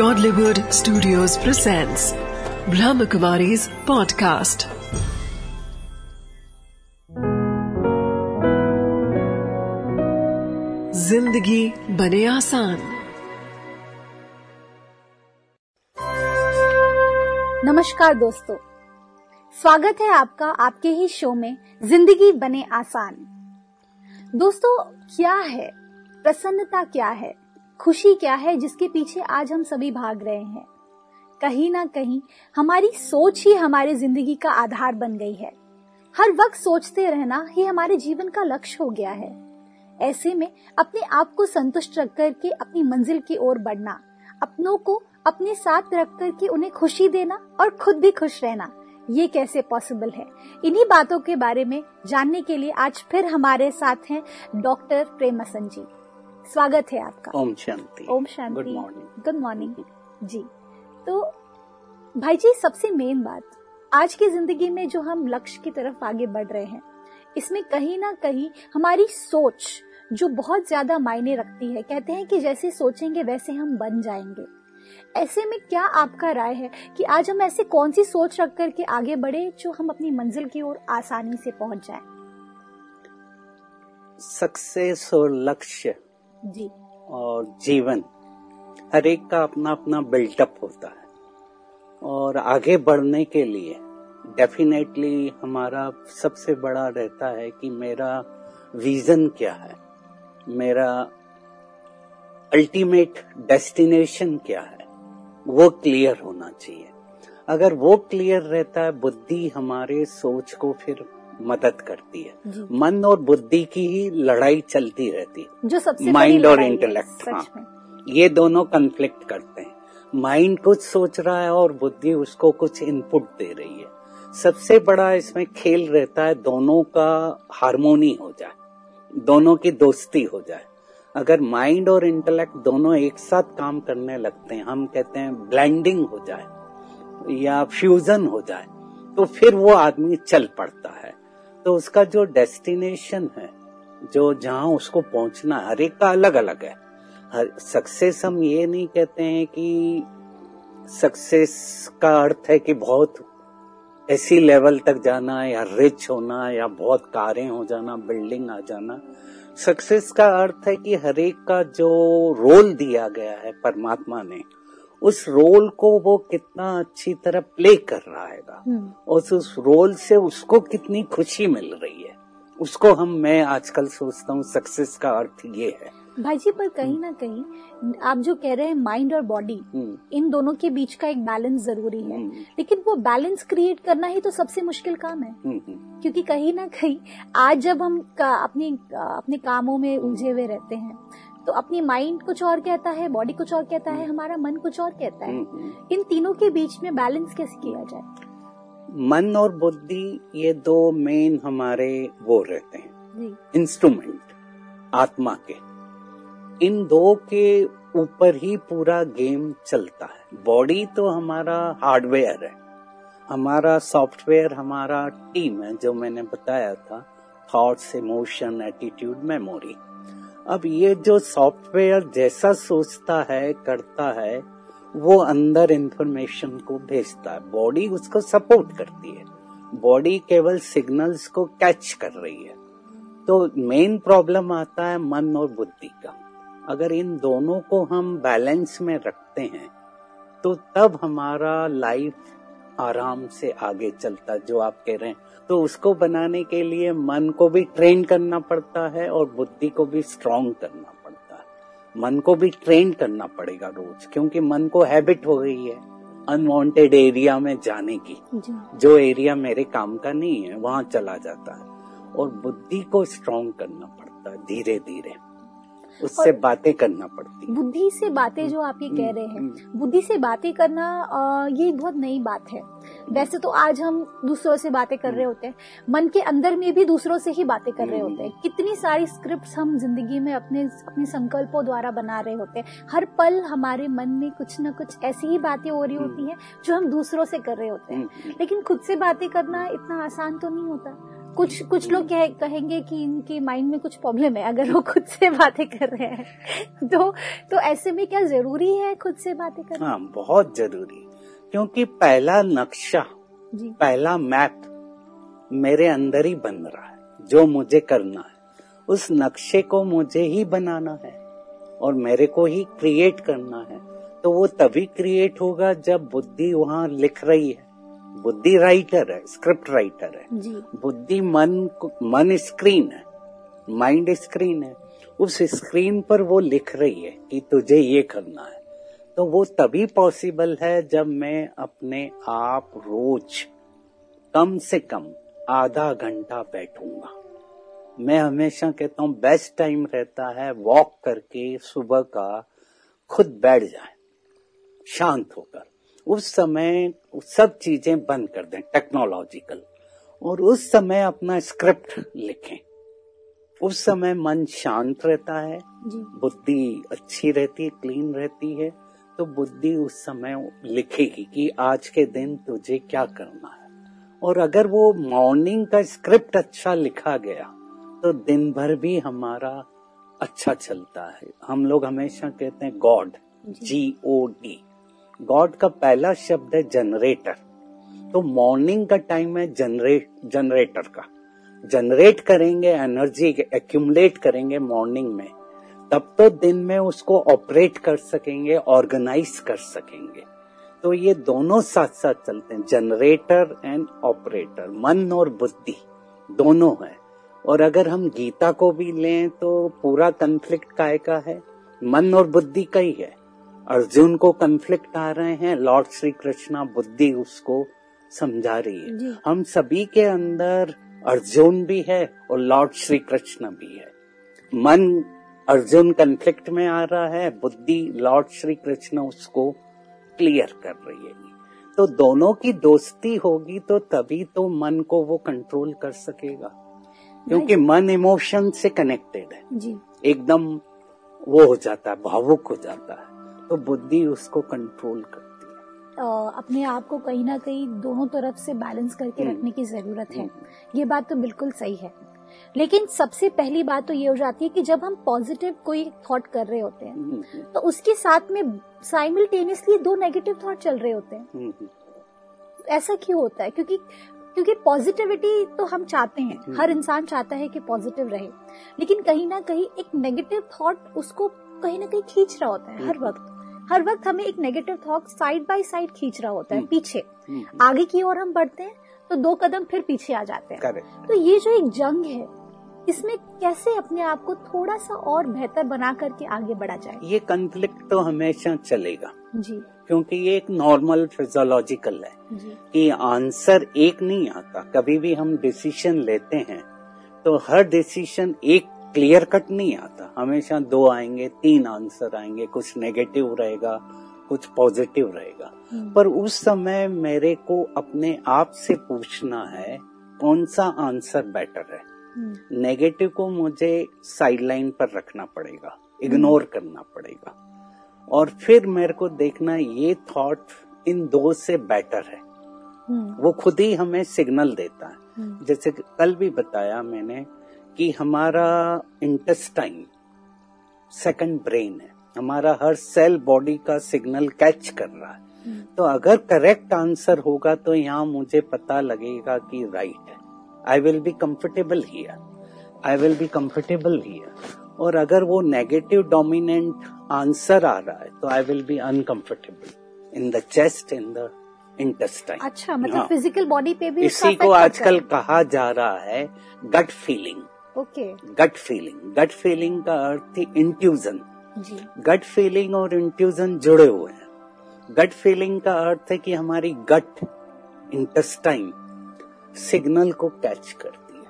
Godlywood Studios presents Brahmakumari's podcast. ज़िंदगी बने आसान। नमस्कार दोस्तों। स्वागत है आपका आपके ही शो में ज़िंदगी बने आसान। दोस्तों, क्या है? प्रसन्नता क्या है? खुशी क्या है जिसके पीछे आज हम सभी भाग रहे हैं? कहीं ना कहीं, हमारी सोच ही हमारी ज़िंदगी का आधार बन गई है। हर वक्त सोचते रहना ही हमारे जीवन का लक्ष्य हो गया है। ऐसे में अपने आप को संतुष्ट रख कर के अपनी मंजिल की ओर बढ़ना, अपनों को अपने साथ रख कर के उन्हें खुशी देना और खुद भी खुश रहना, ये कैसे पॉसिबल है? इन्हीं बातों के बारे में जानने के लिए आज फिर हमारे साथ हैं डॉक्टर प्रेमसन जी। स्वागत है आपका। ओम शांति। ओम शांति। गुड मॉर्निंग गुड मॉर्निंग जी। तो भाई जी सबसे मेन बात आज की ज़िंदगी में जो हम लक्ष्य की तरफ़ आगे बढ़ रहे हैं इसमें कहीं ना कहीं हमारी सोच जो बहुत ज़्यादा मायने रखती है कहते हैं कि जैसे सोचेंगे वैसे हम बन जाएँगे। ऐसे में क्या आपका राय है कि आज हम ऐसे कौन सी सोच रख करके आगे बढ़े जो हम अपनी मंजिल की ओर आसानी से पहुँच जाए? सक्सेस और लक्ष्य जी। और जीवन हर एक का अपना अपना बिल्टअप होता है। और आगे बढ़ने के लिए डेफिनेटली हमारा सबसे बड़ा रहता है कि मेरा विजन क्या है? मेरा अल्टीमेट डेस्टिनेशन क्या है? वो क्लियर होना चाहिए। अगर वो क्लियर रहता है, बुद्धि हमारे सोच को फिर मदद करती है। मन और बुद्धि की ही लड़ाई चलती रहती है। जो सबसे माइंड और इंटेलेक्ट हाँ ये दोनों कन्फ्लिक्ट करते हैं। माइंड कुछ सोच रहा है और बुद्धि उसको कुछ इनपुट दे रही है। सबसे बड़ा इसमें खेल रहता है दोनों का हारमोनी हो जाए दोनों की दोस्ती हो जाए। अगर माइंड और इंटेलेक्ट दोनों एक साथ काम करने लगते हैं हम कहते हैं ब्लेंडिंग हो जाए या फ्यूजन हो जाए तो फिर वो आदमी चल पड़ता है। तो उसका जो डेस्टिनेशन है, जो जहाँ उसको पहुँचना हर एक का अलग अलग है। हर सक्सेस हम ये नहीं कहते हैं कि सक्सेस का अर्थ है कि बहुत ऐसी लेवल तक जाना या रिच होना, या बहुत कारें हो जाना बिल्डिंग आ जाना। सक्सेस का अर्थ है कि हर एक का जो रोल दिया गया है, परमात्मा ने उस रोल को वो कितना अच्छी तरह प्ले कर रहा है हम्म, और उस रोल से उसको कितनी खुशी मिल रही है। उसको हम मैं आजकल सोचता हूँ सक्सेस का अर्थ ये है। भाई जी पर कहीं ना कहीं आप जो कह रहे हैं माइंड और बॉडी हम्म, इन दोनों के बीच का एक बैलेंस ज़रूरी है। हम्म, लेकिन वो बैलेंस क्रिएट करना ही तो सबसे मुश्किल काम है। हम्म, हम्म, क्योंकि कहीं ना कहीं आज जब हम अपने अपने कामों में उलझे हुए रहते हैं तो अपनी माइंड कुछ और कहता है बॉडी कुछ और कहता है हमारा मन कुछ और कहता है। हम्म, इन तीनों के बीच में बैलेंस कैसे किया जाए? मन और बुद्धि ये दो मेन हमारे वो रहते हैं। इंस्ट्रूमेंट आत्मा के। इन दो के ऊपर ही पूरा गेम चलता है। बॉडी तो हमारा हार्डवेयर है। हमारा सॉफ्टवेयर हमारा टीम है जो मैंने बताया था। थॉट्स इमोशन एटीट्यूड मेमोरी अब ये जो सॉफ्टवेयर जैसा सोचता है, करता है, वो अंदर इंफॉर्मेशन को भेजता है। बॉडी उसको सपोर्ट करती है। बॉडी केवल सिग्नल्स को कैच कर रही है। तो मेन प्रॉब्लम आता है मन और बुद्धि का। अगर इन दोनों को हम बैलेंस में रखते हैं तो तब हमारा लाइफ आराम से आगे चलता जो आप कह रहे हैं। तो उसको बनाने के लिए मन को भी ट्रेन करना पड़ता है और बुद्धि को भी स्ट्रांग करना पड़ता है। मन को भी ट्रेन करना पड़ेगा रोज क्योंकि मन को हैबिट हो गई है अनवांटेड एरिया में जाने की। जो। एरिया मेरे काम का नहीं है वहाँ चला जाता है। और बुद्धि को स्ट्रांग करना पड़ता है धीरे धीरे उससे बातें करना पड़ती है। बुद्धि से बातें जो आप ये कह रहे हैं हम्म, बुद्धि से बातें करना ये बहुत नई बात है। वैसे तो आज हम दूसरों से बातें कर रहे होते हैं मन के अंदर में भी दूसरों से ही बातें कर रहे होते हैं। कितनी सारी स्क्रिप्ट्स हम ज़िंदगी में अपने अपने संकल्पों द्वारा बना रहे होते हैं। हर पल हमारे मन में कुछ न कुछ ऐसी ही बातें हो रही होती हैं जो हम दूसरों से कर रहे होते हैं। हम्म, लेकिन खुद से बातें करना इतना आसान तो नहीं होता। कुछ कुछ लोग कह, कहेंगे कि इनके माइंड में कुछ प्रॉब्लम है अगर वो खुद से बातें कर रहे हैं। तो तो ऐसे में क्या ज़रूरी है खुद से बातें करना? हाँ बहुत ज़रूरी। क्योंकि पहला नक्शा जी। पहला मैप मेरे अंदर ही बन रहा है जो मुझे करना है। उस नक्शे को मुझे ही बनाना है और मेरे को ही क्रिएट करना है। तो वो तभी क्रिएट होगा जब बुद्धि वहाँ लिख रही है। बुद्धि राइटर है स्क्रिप्ट राइटर है। बुद्धि मन मन स्क्रीन है माइंड स्क्रीन है। उस स्क्रीन पर वो लिख रही है कि तुझे ये करना है। तो वो तभी पॉसिबल है जब मैं अपने आप रोज कम से कम आधा घंटा बैठूँगा। मैं हमेशा कहता हूँ बेस्ट टाइम रहता है वॉक करके सुबह का खुद बैठ जाए शांत होकर। उस समय सब चीज़ें बंद कर दें टेक्नोलॉजिकल और उस समय अपना स्क्रिप्ट लिखें। उस समय मन शांत रहता है बुद्धि अच्छी रहती है क्लीन रहती है तो बुद्धि उस समय लिखेगी कि आज के दिन तुझे क्या करना है। और अगर वो मॉर्निंग का स्क्रिप्ट अच्छा लिखा गया तो दिन भर भी हमारा अच्छा चलता है। हम लोग हमेशा कहते हैं God ji. O D God का पहला शब्द है जनरेटर तो मॉर्निंग का टाइम है जनरेट जनरेटर का. जनरेट करेंगे एनर्जी एक्यूमुलेट करेंगे मॉर्निंग में. तब तो दिन में उसको ऑपरेट कर सकेंगे ऑर्गेनाइज कर सकेंगे. तो ये दोनों साथ साथ चलते हैं जनरेटर एंड ऑपरेटर मन और बुद्धि दोनों है. और अगर हम गीता को भी लें तो पूरा कन्फ्लिक्ट काय का है? मन और बुद्धि का ही है. अर्जुन को कन्फ्लिक्ट आ रहे हैं लॉर्ड श्री कृष्णा बुद्धि उसको समझा रही है। हम सभी के अंदर अर्जुन भी है और लॉर्ड श्री कृष्ण भी है। मन अर्जुन कन्फ्लिक्ट में आ रहा है बुद्धि लॉर्ड श्री कृष्ण उसको क्लियर कर रही है। तो दोनों की दोस्ती होगी तो तभी तो मन को वो कंट्रोल कर सकेगा। क्योंकि मन इमोशन से कनेक्टेड है। जी। एकदम वो हो जाता है भावुक हो जाता है। तो बुद्धि उसको कंट्रोल करती है। अपने आप को कहीं ना कहीं दोनों तरफ़ से बैलेंस करके हम्म। रखने की ज़रूरत है। ये बात तो बिल्कुल सही है। लेकिन सबसे पहली बात तो ये हो जाती है कि जब हम पॉजिटिव कोई थॉट कर रहे होते हैं हम्म, हम्म, तो उसके साथ में साइमल्टेनियसली दो नेगेटिव थॉट चल रहे होते हैं। हम्म, हम्म, ऐसा क्यों होता है? क्योंकि क्योंकि पॉजिटिविटी तो हम चाहते हैं। हम्म। हर इंसान चाहता है कि पॉजिटिव रहे। लेकिन कहीं ना कहीं एक नेगेटिव थॉट उसको कहीं ना कहीं खींच रहा होता है हर हम्म। वक्त। हर वक्त हमें एक negative thought side by side खींच रहा होता है हम्म। पीछे। हम्म, आगे की ओर हम बढ़ते हैं तो दो कदम फिर पीछे आ जाते हैं। तो ये जो एक जंग है इसमें कैसे अपने आप को थोड़ा सा और बेहतर बना करके आगे बढ़ा जाए? ये कंफ्लिक्ट तो हमेशा चलेगा। जी। क्योंकि ये एक नॉर्मल फिजोलॉजिकल है। जी। कि आंसर एक नहीं आता। कभी भी हम डिसीज़न लेते हैं तो हर डिसीज़न एक क्लियर कट नहीं आता। हमेशा दो आएँगे तीन आंसर आएँगे कुछ नेगेटिव रहेगा कुछ पॉजिटिव रहेगा। हम्म, पर उस समय मेरे को अपने आप से पूछना है कौन सा आंसर बेटर है? हम्म, नेगेटिव को मुझे साइडलाइन पर रखना पड़ेगा इग्नोर करना पड़ेगा। और फिर मेरे को देखना ये थॉट इन दो से बेटर है। हम्म, वो खुद ही हमें सिग्नल देता है। हम्म, जैसे कल भी बताया मैंने कि हमारा इंटेस्टाइन सेकंड ब्रेन है। हमारा हर सेल बॉडी का सिग्नल कैच कर रहा है। हम्म, तो अगर करेक्ट आंसर होगा तो यहाँ मुझे पता लगेगा कि राइट है। I will be comfortable here I will be comfortable here और अगर वो नेगेटिव डोमिनेंट आंसर आ रहा है तो I will be uncomfortable in the chest in the intestine अच्छा मतलब हाँ। फ़िज़िकल बॉडी पे भी इसी को आजकल कहा जा रहा है gut feeling okay gut feeling gut feeling का अर्थ ही इंट्यूजन गट फीलिंग और इंट्यूजन जुड़े हुए हैं. गट फीलिंग का अर्थ है कि हमारी गट इंटेस्टाइन सिग्नल को कैच करती है.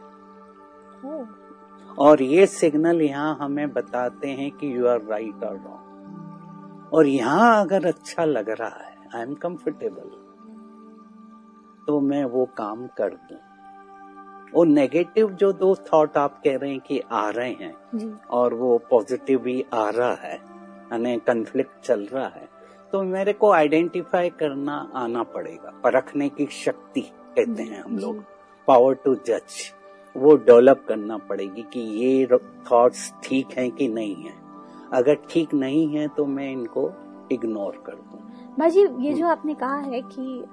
ओ, और ये सिग्नल यहाँ हमें बताते हैं कि यू आर राइट और रॉन्ग और यहाँ अगर अच्छा लग रहा है आई एम कंफर्टेबल तो मैं वो काम कर दूँ. वो नेगेटिव जो दो थॉट आप कह रहे हैं कि आ रहे हैं और वो पॉजिटिव भी आ रहा है यानी कन्फ्लिक्ट चल रहा है तो मेरे को आइडेंटिफाई करना आना पड़ेगा। परखने की शक्ति कहते हैं हम लोग। पावर टू जज वो डेवलप करना पड़ेगी कि ये थॉट्स ठीक हैं कि नहीं है। अगर ठीक नहीं है तो मैं इनको इग्नोर कर दूँ। भाजी ये जो आपने कहा है कि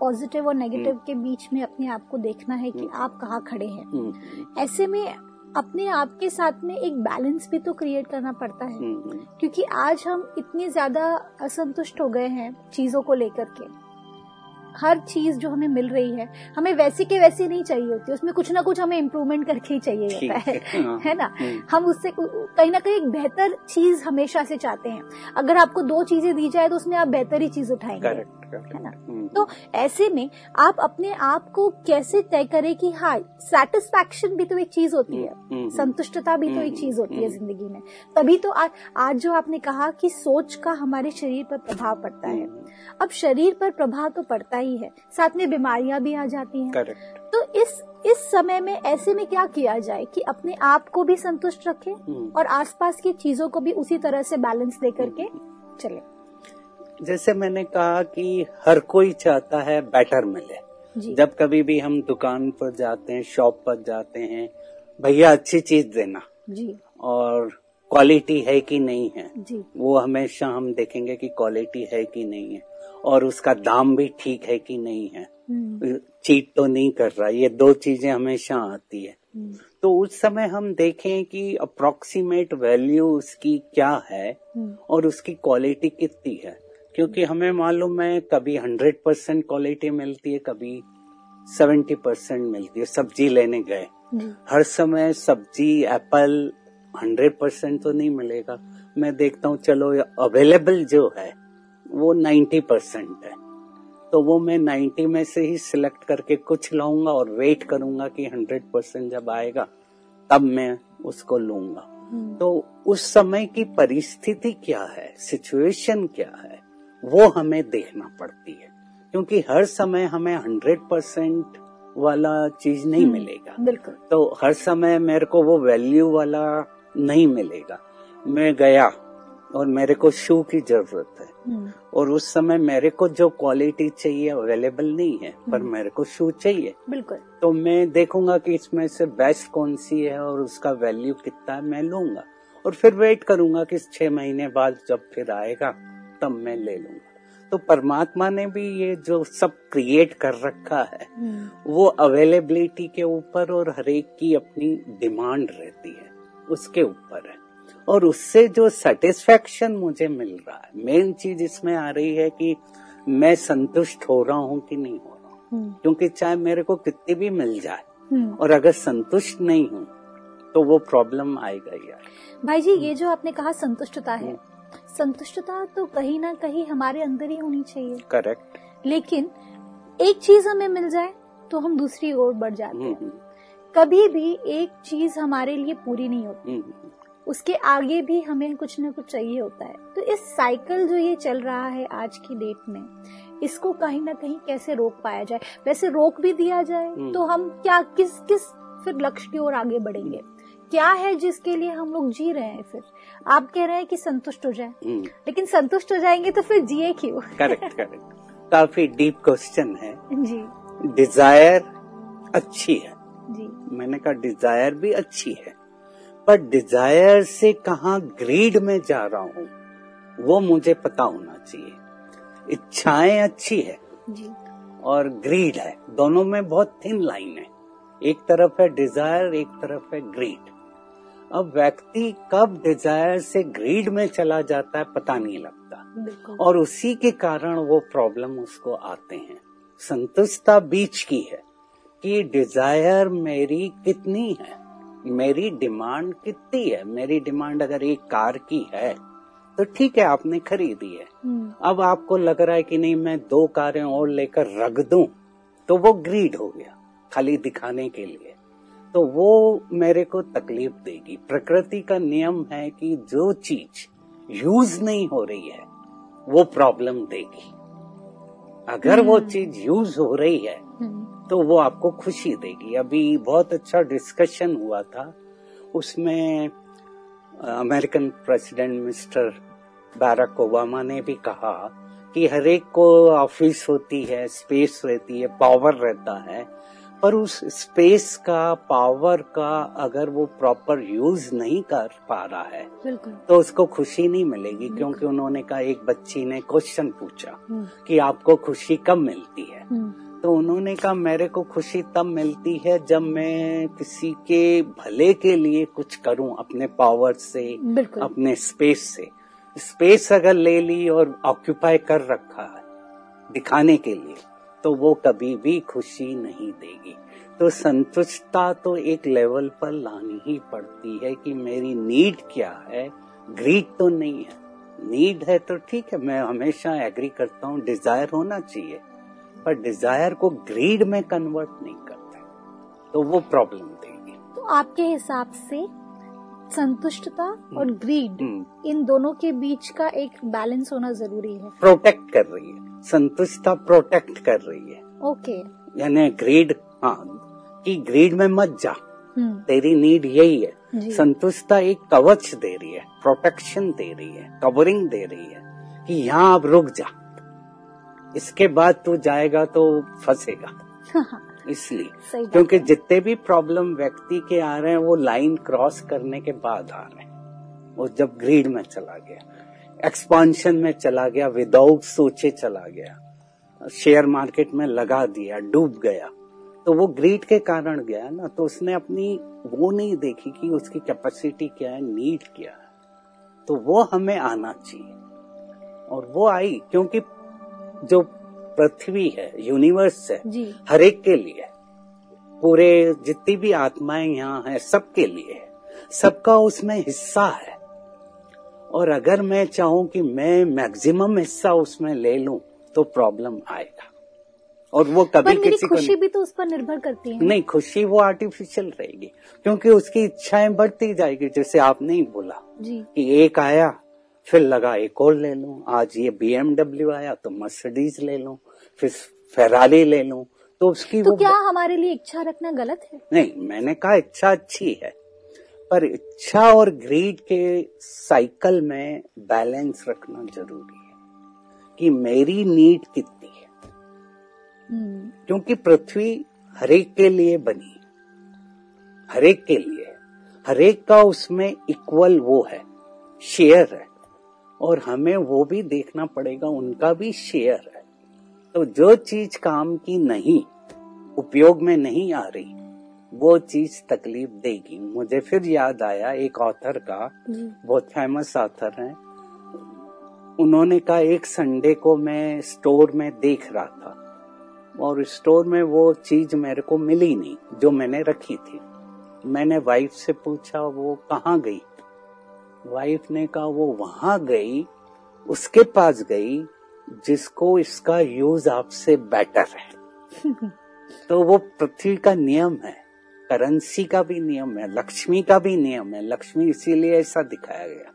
पॉजिटिव और नेगेटिव के बीच में अपने आप को देखना है कि हम्म। आप कहाँ खड़े हैं। हम्म, ऐसे में अपने आप के साथ में एक बैलेंस भी तो क्रिएट करना पड़ता है। हम्म, हम्म, क्योंकि आज हम इतने ज़्यादा असंतुष्ट हो गए हैं चीज़ों को लेकर के। हर चीज़ जो हमें मिल रही है हमें वैसी के वैसे नहीं चाहिए होती। उसमें कुछ ना कुछ हमें इम्प्रूवमेंट करके ही चाहिए होता है। है, हाँ, ना? हम्म, हम उससे कहीं ना कहीं एक बेहतर चीज़ हमेशा से चाहते हैं। अगर आपको दो चीज़ें दी जाए तो उसमें आप बेहतर ही चीज़ उठाएँगे। है ना? हम्म, तो ऐसे में आप अपने आप को कैसे तय करें कि हाँ सेटिस्फैक्शन भी तो एक चीज़ होती है हम्म, हम्म, संतुष्टता भी तो एक हम्म, चीज़ होती है हम्म। ज़िंदगी में। तभी तो आज आज जो आपने कहा कि सोच का हमारे शरीर पर प्रभाव पड़ता है। हम्म, अब शरीर पर प्रभाव तो पड़ता ही है साथ में बीमारियाँ भी आ जाती हैं। तो इस इस समय में ऐसे में क्या किया जाए कि अपने आप को भी संतुष्ट रखें हम्म। और आसपास की चीज़ों को भी उसी तरह से बैलेंस दे करके चले। जैसे मैंने कहा कि हर कोई चाहता है बेटर मिले। जब कभी भी हम दुकान पर जाते हैं शॉप पर जाते हैं भैया अच्छी चीज़ देना। जी। और क्वालिटी है कि नहीं है जी। वो हमेशा हम देखेंगे कि क्वालिटी है कि नहीं है। और उसका दाम भी ठीक है कि नहीं है। हम्म, चीट तो नहीं कर रहा ये दो चीज़ें हमेशा आती है। हम्म, तो उस समय हम देखें कि अप्रोक्सीमेट वैल्यू उसकी क्या है हम्म, और उसकी क्वालिटी कितनी है। क्योंकि हमें मालूम है कभी हंड्रेड परसेंट क्वालिटी मिलती है कभी सेवेंटी परसेंट मिलती है सब्ज़ी लेने गए। हर समय सब्ज़ी एप्पल हंड्रेड परसेंट तो नहीं मिलेगा। मैं देखता हूँ चलो अवेलेबल जो है वो नाइन्टी परसेंट है। तो वो मैं नाइन्टी में से ही सिलेक्ट करके कुछ लाऊँगा और वेट करूँगा कि हंड्रेड परसेंट जब आएगा तब मैं उसको लूँगा। हम्म, तो उस समय की परिस्थिति क्या है सिचुएशन क्या है वो हमें देखना पड़ती है। क्योंकि हर समय हमें हंड्रेड परसेंट वाला चीज़ नहीं हम्म, मिलेगा। बिल्कुल। तो हर समय मेरे को वो वैल्यू वाला नहीं मिलेगा। मैं गया और मेरे को शू की ज़रूरत है। हम्म, और उस समय मेरे को जो क्वालिटी चाहिए अवेलेबल नहीं है पर हम्म। मेरे को शू चाहिए। बिल्कुल। तो मैं देखूँगा कि इसमें से बेस्ट कौन सी है और उसका वैल्यू कितना है मैं लूँगा। और फिर वेट करूँगा कि छह महीने बाद जब फिर आएगा तब मैं ले लूँगा। तो परमात्मा ने भी ये जो सब क्रिएट कर रखा है हम्म, वो अवेलेबिलिटी के ऊपर और हरेक की अपनी डिमांड रहती है उसके ऊपर है। और उससे जो सेटिस्फेक्शन मुझे मिल रहा है मेन चीज़ इसमें आ रही है कि मैं संतुष्ट हो रहा हूँ कि नहीं हो रहा हूँ। हम्म, क्योंकि चाहे मेरे को कितनी भी मिल जाए हम्म। और अगर संतुष्ट नहीं हूँ तो वो प्रॉब्लम आएगा यार भाई जी ये जो आपने कहा संतुष्टता है संतुष्टता तो कहीं ना कहीं हमारे अंदर ही होनी चाहिए। करेक्ट लेकिन एक चीज़ हमें मिल जाए तो हम दूसरी ओर बढ़ जाते हम्म, हैं कभी भी एक चीज़ हमारे लिए पूरी नहीं होती। हम्म, उसके आगे भी हमें कुछ ना कुछ चाहिए होता है। तो इस साइकिल जो ये चल रहा है आज की डेट में इसको कहीं ना कहीं कैसे रोक पाया जाए? वैसे रोक भी दिया जाए हम्म। तो हम क्या किस किस फिर लक्ष्य की ओर आगे बढ़ेंगे? क्या है जिसके लिए हम लोग जी रहे हैं फिर? आप कह रहे हैं कि संतुष्ट हो जाए। हम्म, लेकिन संतुष्ट हो जाएँगे तो फिर जिए क्यों? Correct correct. काफ़ी डीप क्वेश्चन है। जी। डिज़ायर अच्छी है। जी। मैंने कहा डिज़ायर भी अच्छी है। पर डिज़ायर से कहा ग्रीड में जा रहा हूँ वो मुझे पता होना चाहिए। इच्छाएँ अच्छी है जी। और ग्रीड है। दोनों में बहुत थिन लाइन है। एक तरफ़ है डिज़ायर एक तरफ़ है ग्रीड अब व्यक्ति कब डिज़ायर से ग्रीड में चला जाता है पता नहीं लगता। और उसी के कारण वो प्रॉब्लम उसको आते हैं। संतुष्टता बीच की है कि डिज़ायर मेरी कितनी है? मेरी डिमांड कितनी है? मेरी डिमांड अगर एक कार की है तो ठीक है आपने खरीदी है। हम्म, अब आपको लग रहा है कि नहीं मैं दो कारें और लेकर रख दूँ तो वो ग्रीड हो गया खाली दिखाने के लिए। तो वो मेरे को तकलीफ़ देगी। प्रकृति का नियम है कि जो चीज़ यूज़ नहीं हो रही है वो प्रॉब्लम देगी। अगर वो हम्म। चीज़ यूज़ हो रही है हम्म, तो वो आपको खुशी देगी। अभी बहुत अच्छा डिस्कशन हुआ था। उसमें American president mister Barack Obama ने भी कहा कि हर एक को ऑफ़िस होती है स्पेस रहती है पावर रहता है। पर उस स्पेस का पावर का अगर वो प्रॉपर यूज़ नहीं कर पा रहा है तो उसको खुशी नहीं मिलेगी क्योंकि उन्होंने कहा एक बच्ची ने क्वेश्चन पूछा हम्म, कि आपको खुशी कब मिलती है? हम्म, तो उन्होंने कहा मेरे को खुशी तब मिलती है जब मैं किसी के भले के लिए कुछ करूँ अपने पावर से अपने स्पेस से। स्पेस अगर ले ली और ऑक्यूपाई कर रखा है दिखाने के लिए। तो वो कभी भी खुशी नहीं देगी। तो संतुष्टता तो एक लेवल पर लानी ही पड़ती है कि मेरी नीड क्या है। ग्रीड तो नहीं है। नीड है तो ठीक है, मैं हमेशा एग्री करता हूँ डिज़ायर होना चाहिए। पर डिज़ायर को ग्रीड में कन्वर्ट नहीं करते तो वो प्रॉब्लम देगी। तो आपके हिसाब से संतुष्टता और ग्रीड हम्म, इन दोनों के बीच का एक बैलेंस होना ज़रूरी है। प्रोटेक्ट कर रही है। संतुष्टता प्रोटेक्ट कर रही है। ओके यानी ग्रीड हाँ कि ग्रीड में मत जा। हम्म। तेरी नीड यही है। संतुष्टता एक कवच दे रही है। प्रोटेक्शन दे रही है। कवरिंग दे रही है। कि यहाँ अब रुक जा। इसके बाद तू जाएगा तो फंसेगा। इसलिए। क्योंकि जितने भी प्रॉब्लम व्यक्ति के आ रहे हैं वो लाइन क्रॉस करने के बाद आ रहे हैं। वो जब ग्रीड में चला गया एक्सपांशन में चला गया विदाउट सोचे चला गया शेयर मार्केट में लगा दिया डूब गया तो वो ग्रीड के कारण गया ना तो उसने अपनी वो नहीं देखी कि उसकी कैपेसिटी क्या है नीड क्या है। तो वो हमें आना चाहिए। और वो आई क्योंकि जो पृथ्वी है यूनिवर्स है हर एक के लिए। पूरे जितनी भी आत्माएँ यहाँ है सबके लिए है। सबका उसमें हिस्सा है। और अगर मैं चाहूँ कि मैं मैक्सिमम हिस्सा उसमें ले लूँ तो प्रॉब्लम आएगा। और वो कभी पर मेरी किसी खुशी भी तो उस पर निर्भर करती है। नहीं खुशी वो आर्टिफिशियल रहेगी क्योंकि उसकी इच्छाएँ बढ़ती जाएगी जैसे आपने ही बोला जी। कि एक आया फिर लगा एक और ले लूँ। आज ये बीएमडब्ल्यू आया तो मर्सिडीज ले लूँ फिर फेरारी ले लूँ। तो उसकी तो वो क्या हमारे लिए इच्छा रखना गलत है? नहीं मैंने कहा इच्छा अच्छी है पर इच्छा और ग्रीड के साइकिल में बैलेंस रखना ज़रूरी है कि मेरी नीड कितनी है। हम्म। क्योंकि पृथ्वी हरेक के लिए बनी हरेक के लिए हरेक का उसमें इक्वल वो है शेयर है। और हमें वो भी देखना पड़ेगा उनका भी शेयर है। तो जो चीज़ काम की नहीं उपयोग में नहीं आ रही वो चीज़ तकलीफ़ देगी। मुझे फिर याद आया एक ऑथर का बहुत फ़ेमस ऑथर है। उन्होंने कहा एक संडे को मैं स्टोर में देख रहा था और स्टोर में वो चीज़ मेरे को मिली नहीं जो मैंने रखी थी। मैंने वाइफ से पूछा वो कहाँ गई? वाइफ ने कहा वो वहाँ गई उसके पास गई जिसको इसका यूज़ आपसे बेटर है. तो वो पृथ्वी का नियम है करेंसी का भी नियम है लक्ष्मी का भी नियम है। लक्ष्मी इसीलिए ऐसा दिखाया गया।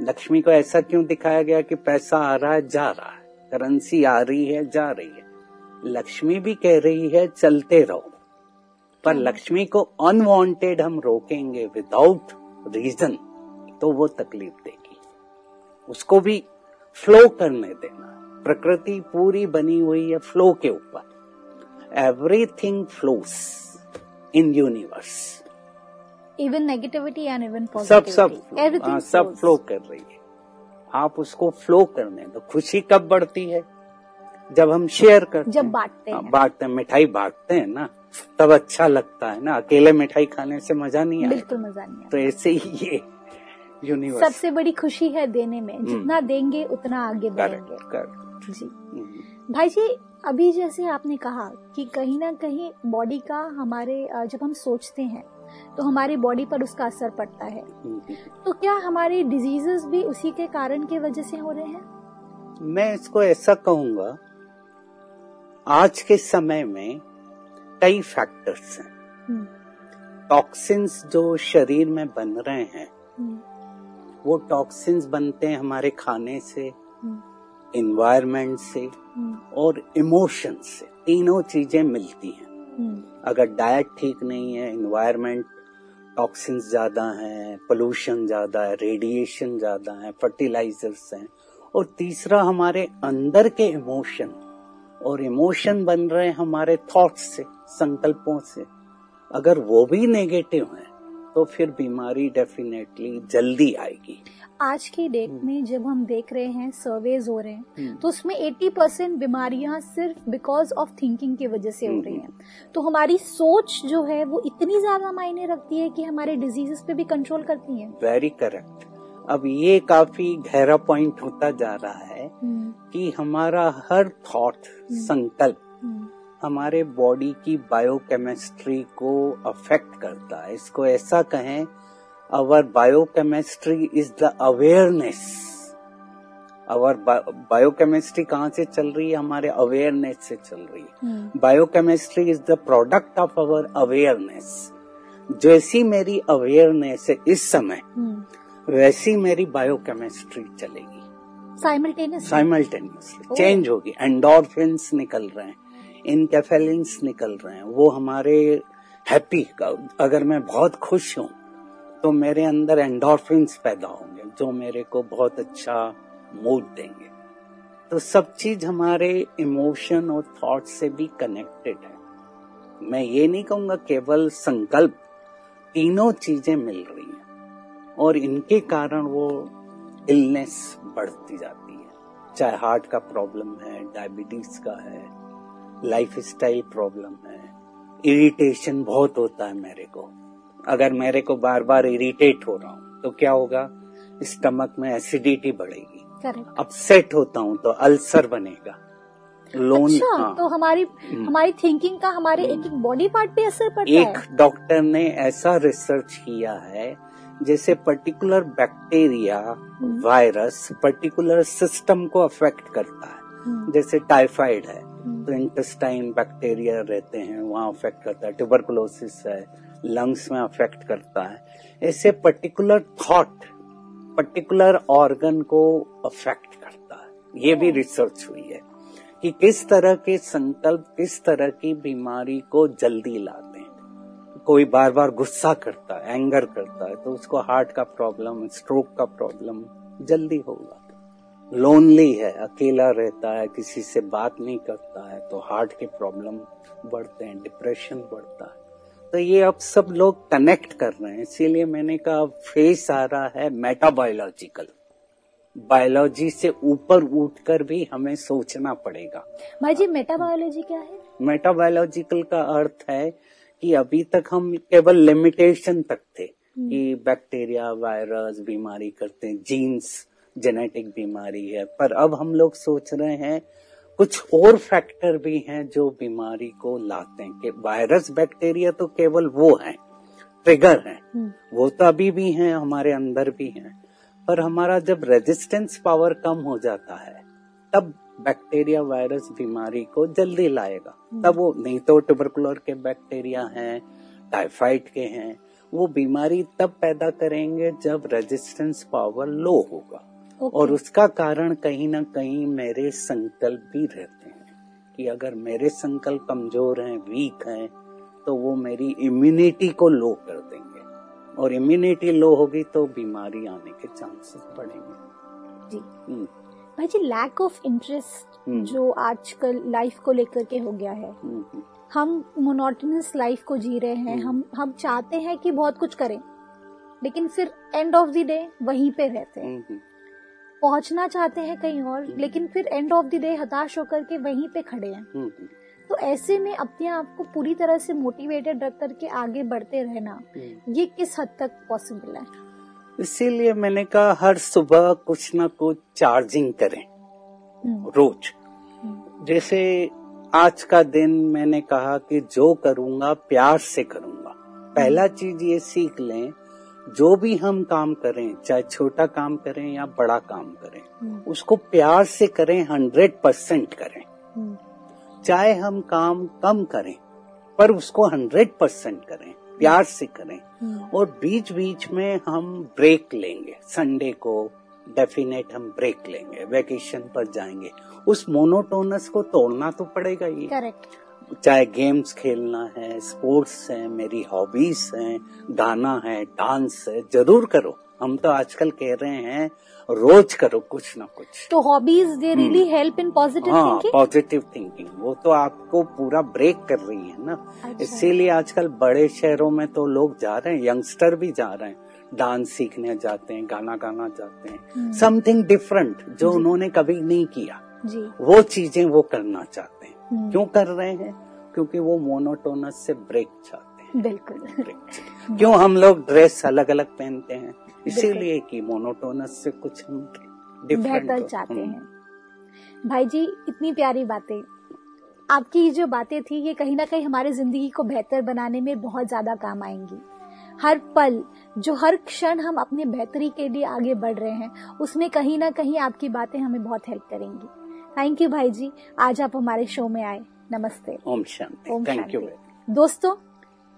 लक्ष्मी को ऐसा क्यों दिखाया गया कि पैसा आ रहा है जा रहा है। करेंसी आ रही है जा रही है। लक्ष्मी भी कह रही है चलते रहो। पर लक्ष्मी को अनवांटेड हम रोकेंगे विदाउट रीजन तो वो तकलीफ़ देगी। उसको भी फ्लो करने देना। प्रकृति पूरी बनी हुई है फ्लो के ऊपर। Everything flows in universe even negativity and even सब सब पॉजिटिविटी हाँ, सब फ्लो कर रही है। आप उसको फ्लो करने दो। खुशी कब बढ़ती है? जब हम शेयर करते जब बांटते हाँ, हैं। बांटते हैं मिठाई बांटते हैं ना। तब अच्छा लगता है ना? अकेले मिठाई खाने से मज़ा नहीं आएगा बिल्कुल मज़ा नहीं तो ऐसे ही ये यूनिवर्स सबसे बड़ी खुशी है देने में। जितना देंगे उतना आगे बढ़ेंगे। करेक्ट जी। भाई जी अभी जैसे आपने कहा कि कहीं ना कहीं बॉडी का हमारे जब हम सोचते हैं तो हमारी बॉडी पर उसका असर पड़ता है। तो क्या हमारे डिजीजेस भी उसी के कारण की वजह से हो रहे हैं? मैं इसको ऐसा कहूँगा आज के समय में कई फैक्टर्स हैं। हम्म, टॉक्सिन्स जो शरीर में बन रहे हैं हम्म, वो टॉक्सिन्स बनते हैं हमारे खाने से हम्म, इन्वायरमेंट से हम्म, और इमोशन से। तीनों चीज़ें मिलती हैं। हम्म, अगर डाइट ठीक नहीं है इन्वायरमेंट टॉक्सिन्स ज़्यादा हैं पोल्यूशन ज़्यादा है रेडिएशन ज़्यादा है फर्टिलाइजर्स हैं और तीसरा हमारे अंदर के इमोशन और इमोशन बन रहे हैं हमारे थॉट्स से। संकल्पों से। अगर वो भी नेगेटिव है तो फिर बीमारी डेफिनेटली जल्दी आएगी। आज की डेट हम्म। में जब हम देख रहे हैं सर्वेज हो रहे हैं हम्म। तो उसमें 80 परसेंट बीमारियाँ सिर्फ़ बिकॉज़ ऑफ़ थिंकिंग की वजह से हो रही हम्म। हैं। तो हमारी सोच जो है वो इतनी ज़्यादा मायने रखती है कि हमारे डिजीजेस पे भी कंट्रोल करती है। वेरी करेक्ट अब ये काफ़ी गहरा पॉइंट होता जा रहा है कि हमारा हर थॉट संकल्प हमारे बॉडी की बायोकेमिस्ट्री को अफेक्ट करता है। इसको ऐसा कहें our biochemistry is the awareness our biochemistry कहाँ से चल रही है? हमारे अवेयरनेस से चल रही है। Biochemistry is the product of our awareness जैसी मेरी अवेयरनेस है इस समय हम्म। वैसी मेरी बायोकेमिस्ट्री चलेगी। साइमल्टेनियस साइमल्टेनियसली चेंज होगी। एंडोरफिन्स निकल रहे हैं। इनकेफेलिन्स निकल रहे हैं, वो हमारे हैप्पी अगर मैं बहुत खुश हूँ तो मेरे अंदर एंडोरफिन्स पैदा होंगे, जो मेरे को बहुत अच्छा मूड देंगे। तो सब चीज़ हमारे इमोशन और थॉट से भी कनेक्टेड है। मैं ये नहीं कहूँगा केवल संकल्प, तीनों चीज़ें मिल रही हैं, और इनके कारण वो इलनेस बढ़ती जाती है। चाहे हार्ट का प्रॉब्लम है डायबिटीज़ का है लाइफ स्टाइल प्रॉब्लम है इरिटेशन बहुत होता है मेरे को। अगर मेरे को बार बार इरिटेट हो रहा हूँ तो क्या होगा? स्टमक में एसिडिटी बढ़ेगी। अपसेट होता हूँ तो अल्सर बनेगा। लोन अच्छा हाँ। तो हमारी हमारी थिंकिंग का हमारे एक एक बॉडी पार्ट पे असर पड़ता एक है डॉक्टर ने ऐसा रिसर्च किया है जैसे particular bacteria virus particular system को अफेक्ट करता है। हम्म, जैसे टाइफाइड है। हम्म, इंटेस्टाइन बैक्टीरिया रहते हैं, वहाँ अफेक्ट करता है ट्यूबरकुलोसिस है लंग्स में अफेक्ट करता है। ऐसे पर्टिकुलर थॉट पर्टिकुलर ऑर्गन को अफेक्ट करता है। ये भी रिसर्च हुई है कि किस तरह के संकल्प, किस तरह की बीमारी को जल्दी लाते हैं। कोई बार बार गुस्सा करता है एंगर करता है तो उसको हार्ट का प्रॉब्लम स्ट्रोक का प्रॉब्लम जल्दी होगा। लोनली है अकेला रहता है किसी से बात नहीं करता है तो हार्ट के प्रॉब्लम बढ़ते हैं डिप्रेशन बढ़ता है। तो ये अब सब लोग कनेक्ट कर रहे हैं इसीलिए मैंने कहा फेस आ रहा है मेटाबायोलॉजिकल बायोलॉजी से ऊपर उठकर भी हमें सोचना पड़ेगा। भाई जी मेटाबायोलॉजी क्या है? मेटाबायोलॉजिकल का अर्थ है कि अभी तक हम केवल लिमिटेशन तक थे कि बैक्टीरिया वायरस बीमारी करते हैं जीन्स जेनेटिक बीमारी है पर अब हम लोग सोच रहे हैं कुछ और फैक्टर भी हैं जो बीमारी को लाते हैं। कि वायरस बैक्टीरिया तो केवल वो हैं ट्रिगर हैं। हम्म, वो तो अभी भी हैं हमारे अंदर भी हैं। पर हमारा जब रेजिस्टेंस पावर कम हो जाता है तब बैक्टीरिया वायरस बीमारी को जल्दी लाएगा। तब वो नहीं तो ट्यूबरकुलर के बैक्टीरिया हैं टाइफाइड के हैं वो बीमारी तब पैदा करेंगे जब रेजिस्टेंस पावर लो होगा। ओके। और उसका कारण कहीं ना कहीं मेरे संकल्प भी रहते हैं कि अगर मेरे संकल्प कमज़ोर हैं वीक हैं तो वो मेरी इम्यूनिटी को लो कर देंगे। और इम्यूनिटी लो होगी तो बीमारी आने के चांसेस बढ़ेंगे। जी। हम्म, भाई जी लैक ऑफ़ इंटरेस्ट। जो आजकल लाइफ को लेकर के हो गया है हम्म, हम्म, हम मोनोटनस लाइफ को जी रहे हैं हम हम चाहते हैं कि बहुत कुछ करें लेकिन फिर एंड ऑफ़ द डे वहीं पे रहते हैं। पहुँचना चाहते हैं कहीं और लेकिन फिर एंड ऑफ़ द डे हताश होकर के वहीं पे खड़े हैं। हम्म, तो ऐसे में अपने आप को पूरी तरह से मोटिवेटेड रख करके आगे बढ़ते रहना हम्म। ये किस हद तक पॉसिबल है? इसीलिए मैंने कहा हर सुबह कुछ ना कुछ चार्जिंग करें। हम्म, रोज। जैसे आज का दिन मैंने कहा कि जो करूँगा प्यार से करूँगा। पहला चीज़ ये सीख लें जो भी हम काम करें चाहे छोटा काम करें या बड़ा काम करें हम्म, उसको प्यार से करें हंड्रेड परसेंट करें। हम्म, चाहे हम काम कम करें पर उसको हंड्रेड परसेंट करें प्यार से करें। हम्म, और बीच बीच में हम ब्रेक लेंगे। संडे को डेफिनेट हम ब्रेक लेंगे वेकेशन पर जाएँगे। उस मोनोटोनस को तोड़ना तो पड़ेगा ही। करेक्ट। चाहे गेम्स खेलना है स्पोर्ट्स है मेरी हॉबीज हैं गाना है डांस है ज़रूर करो। हम तो आजकल कह रहे हैं रोज करो कुछ ना कुछ। तो hobbies they really help in positive हाँ पॉजिटिव थिंकिंग वो तो आपको पूरा ब्रेक कर रही है ना। अच्छा। इसीलिए आजकल बड़े शहरों में तो लोग जा रहे हैं यंगस्टर भी जा रहे हैं। डांस सीखने जाते हैं गाना गाना जाते हम्म। हैं समथिंग डिफरेंट जो। उन्होंने कभी नहीं किया। जी। वो चीज़ें वो करना चाहते हैं। हम्म। क्यों कर रहे हैं? क्योंकि वो मोनोटोनस से ब्रेक चाहते हैं। बिल्कुल। ब्रेक क्यों हम लोग ड्रेस अलग अलग पहनते हैं? इसीलिए कि मोनोटोनस से कुछ हम बेहतर चाहते हैं। भाई जी इतनी प्यारी बातें। आपकी ये जो बातें थी ये कहीं ना कहीं हमारे ज़िंदगी को बेहतर बनाने में बहुत ज़्यादा काम आएँगी। हर पल जो हर क्षण हम अपने बेहतरी के लिए आगे बढ़ रहे हैं उसमें कहीं ना कहीं आपकी बातें हमें बहुत हेल्प करेंगी। थैंक यू भाई जी आज आप हमारे शो में आए नमस्ते ओम शांति ओम थैंक यू दोस्तों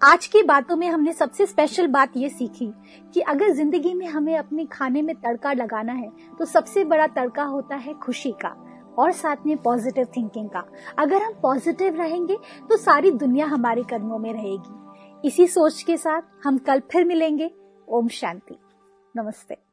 आज की बातों में हमने सबसे स्पेशल बात ये सीखी कि अगर ज़िंदगी में हमें अपने खाने में तड़का लगाना है तो सबसे बड़ा तड़का होता है खुशी का और साथ में पॉजिटिव थिंकिंग का अगर हम पॉजिटिव रहेंगे तो सारी दुनिया हमारे कदमों में रहेगी इसी सोच के साथ हम कल फिर मिलेंगे ओम शांति नमस्ते